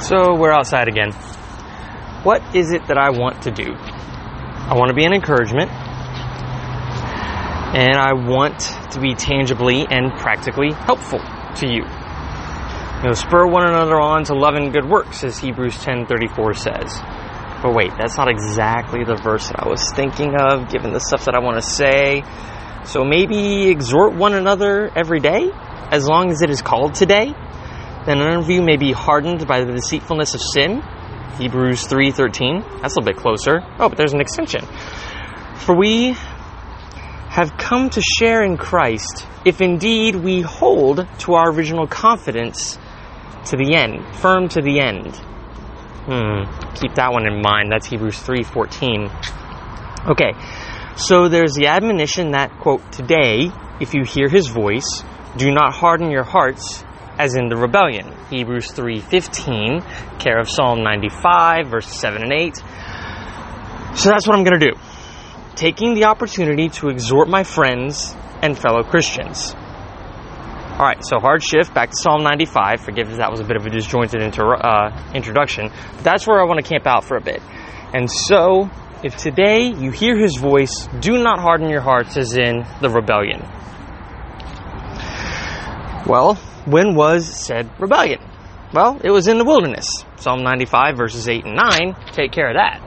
So we're outside again. What is it that I want to do? I want to be an encouragement. And I want to be tangibly and practically helpful to you. You know, spur one another on to love and good works, as Hebrews 10:34 says. But wait, that's not exactly the verse that I was thinking of, given the stuff that I want to say. So maybe exhort one another every day, as long as it is called today. Then none of you may be hardened by the deceitfulness of sin. Hebrews 3:13. That's a little bit closer. Oh, but there's an extension. For we have come to share in Christ if indeed we hold to our original confidence to the end, firm to the end. Hmm, keep that one in mind. That's Hebrews 3:14. Okay. So there's the admonition that quote today if you hear his voice do not harden your hearts as in the rebellion. Hebrews 3:15, care of Psalm 95 verses 7 and 8. So that's what I'm going to do. Taking the opportunity to exhort my friends and fellow Christians. All right, so hard shift back to Psalm 95. Forgive if that was a bit of a disjointed inter- uh, introduction. But that's where I want to camp out for a bit. And so, if today you hear his voice, do not harden your hearts as in the rebellion. Well, when was said rebellion? Well, it was in the wilderness. Psalm 95, verses 8 and 9 take care of that.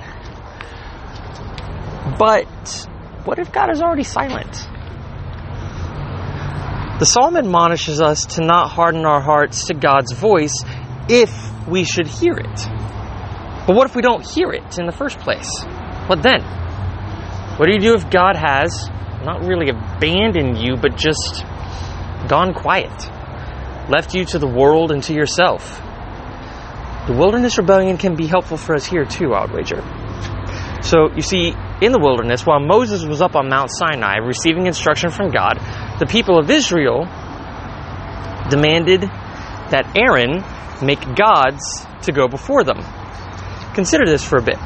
But what if God is already silent? The psalm admonishes us to not harden our hearts to God's voice if we should hear it. But what if we don't hear it in the first place? What then? What do you do if God has not really abandoned you, but just gone quiet, left you to the world and to yourself? The wilderness rebellion can be helpful for us here too, I would wager. So, you see, in the wilderness, while Moses was up on Mount Sinai receiving instruction from God, the people of Israel demanded that Aaron make gods to go before them. Consider this for a bit.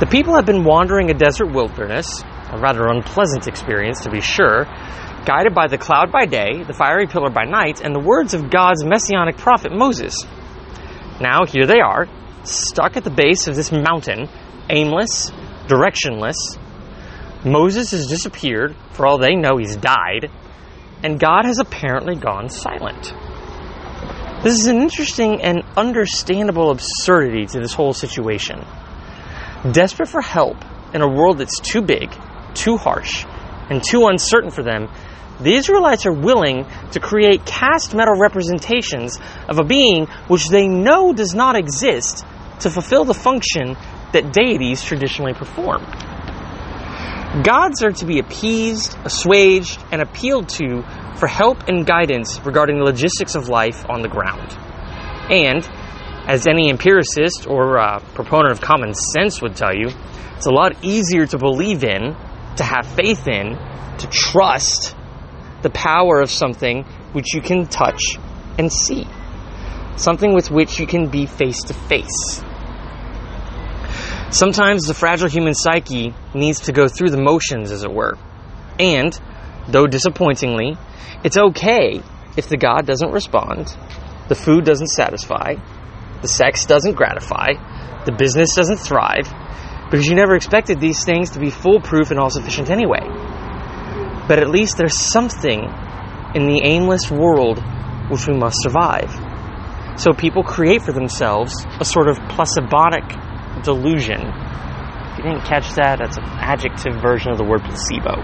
The people have been wandering a desert wilderness, a rather unpleasant experience to be sure, guided by the cloud by day, the fiery pillar by night, and the words of God's messianic prophet Moses. Now, here they are, stuck at the base of this mountain, aimless, directionless. Moses has disappeared. For all they know, he's died. And God has apparently gone silent. This is an interesting and understandable absurdity to this whole situation. Desperate for help in a world that's too big, too harsh, and too uncertain for them, the Israelites are willing to create cast metal representations of a being which they know does not exist to fulfill the function that deities traditionally perform. Gods are to be appeased, assuaged, and appealed to for help and guidance regarding the logistics of life on the ground. And, as any empiricist or uh, proponent of common sense would tell you, it's a lot easier to believe in, to have faith in, to trust the power of something which you can touch and see, something with which you can be face to face. Sometimes the fragile human psyche needs to go through the motions, as it were. And, though disappointingly, it's okay if the God doesn't respond, the food doesn't satisfy, the sex doesn't gratify, the business doesn't thrive, because you never expected these things to be foolproof and all sufficient anyway. But at least there's something in the aimless world which we must survive. So people create for themselves a sort of placebonic delusion. If you didn't catch that, that's an adjective version of the word placebo.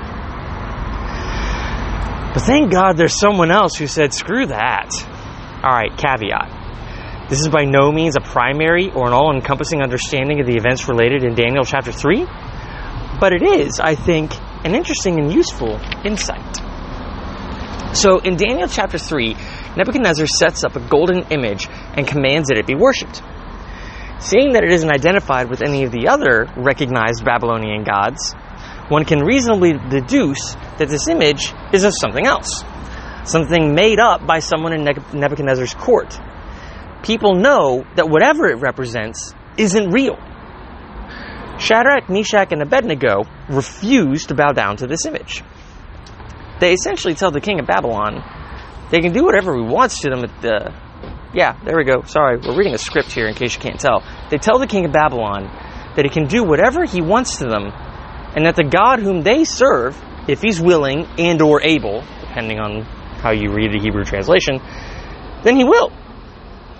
But thank God there's someone else who said, screw that. Alright, caveat. This is by no means a primary or an all encompassing understanding of the events related in Daniel chapter 3, but it is, I think, an interesting and useful insight. So in Daniel chapter 3, Nebuchadnezzar sets up a golden image and commands that it be worshipped. Seeing that it isn't identified with any of the other recognized Babylonian gods, one can reasonably deduce that this image is of something else, something made up by someone in Nebuchadnezzar's court. People know that whatever it represents isn't real. Shadrach, Meshach, and Abednego refuse to bow down to this image. They essentially tell the king of Babylon they can do whatever he wants to them at the Yeah, there we go. Sorry, we're reading a script here in case you can't tell. They tell the king of Babylon that he can do whatever he wants to them and that the God whom they serve, if he's willing and or able, depending on how you read the Hebrew translation, then he will.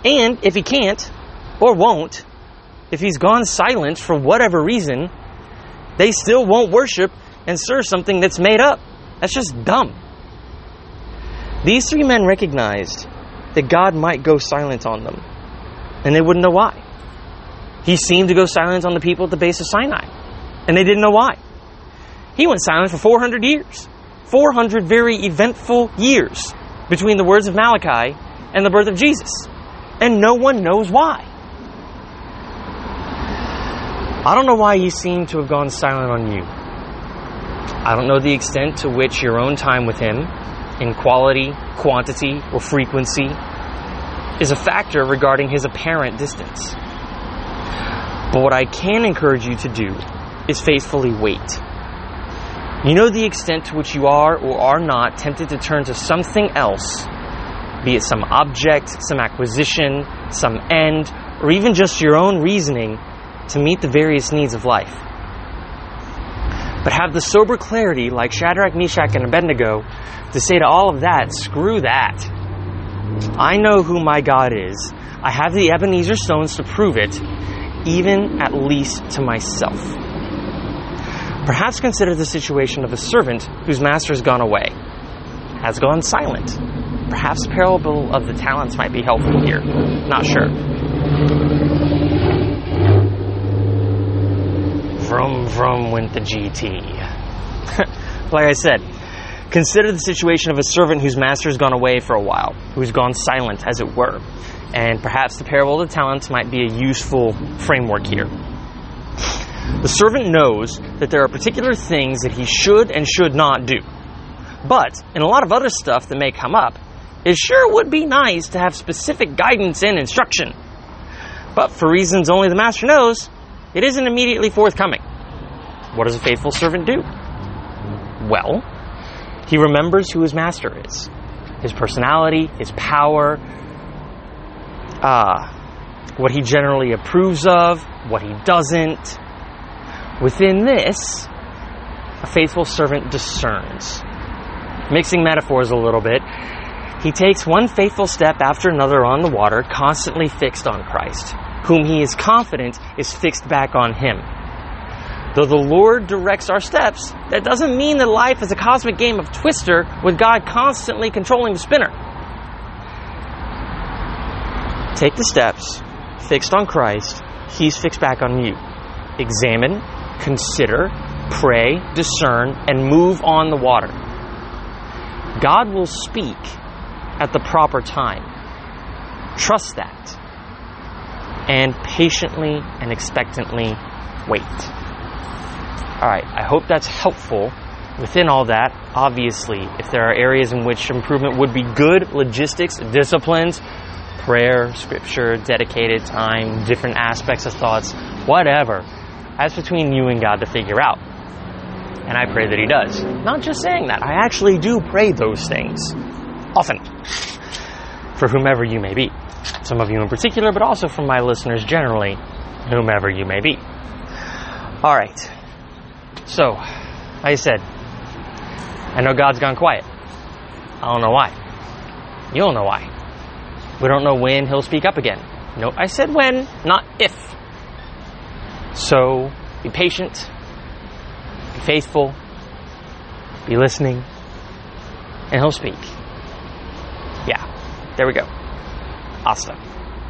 And if he can't or won't, if he's gone silent for whatever reason, they still won't worship and serve something that's made up. That's just dumb. These three men recognized that God might go silent on them, and they wouldn't know why. He seemed to go silent on the people at the base of Sinai, and they didn't know why. He went silent for 400 years. 400 very eventful years between the words of Malachi and the birth of Jesus. And no one knows why. I don't know why you seem to have gone silent on you. I don't know the extent to which your own time with Him, in quality, quantity, or frequency, is a factor regarding His apparent distance. But what I can encourage you to do is faithfully wait. You know the extent to which you are or are not tempted to turn to something else, be it some object, some acquisition, some end, or even just your own reasoning to meet the various needs of life. But have the sober clarity, like Shadrach, Meshach, and Abednego, to say to all of that, screw that. I know who my God is. I have the Ebenezer stones to prove it, even at least to myself. Perhaps consider the situation of a servant whose master has gone away, has gone silent. Perhaps parable of the talents might be helpful here. Not sure. Vroom vroom went the GT. like I said, consider the situation of a servant whose master has gone away for a while, who's gone silent, as it were. And perhaps the parable of the talents might be a useful framework here. The servant knows that there are particular things that he should and should not do. But in a lot of other stuff that may come up, it sure would be nice to have specific guidance and instruction. But for reasons only the master knows, it isn't immediately forthcoming. What does a faithful servant do? Well, he remembers who his master is, his personality, his power, uh, what he generally approves of, what he doesn't. Within this, a faithful servant discerns. Mixing metaphors a little bit, he takes one faithful step after another on the water, constantly fixed on Christ whom he is confident is fixed back on him. Though the Lord directs our steps, that doesn't mean that life is a cosmic game of twister with God constantly controlling the spinner. Take the steps, fixed on Christ, he's fixed back on you. Examine, consider, pray, discern, and move on the water. God will speak at the proper time. Trust that and patiently and expectantly wait. All right, I hope that's helpful. Within all that, obviously, if there are areas in which improvement would be good, logistics, disciplines, prayer, scripture, dedicated time, different aspects of thoughts, whatever, that's between you and God to figure out. And I pray that He does. Not just saying that, I actually do pray those things. Often. For whomever you may be some of you in particular, but also from my listeners generally, whomever you may be. All right. So, like I said, I know God's gone quiet. I don't know why. You don't know why. We don't know when He'll speak up again. No, I said when, not if. So, be patient, be faithful, be listening, and He'll speak. Yeah, there we go. Asta.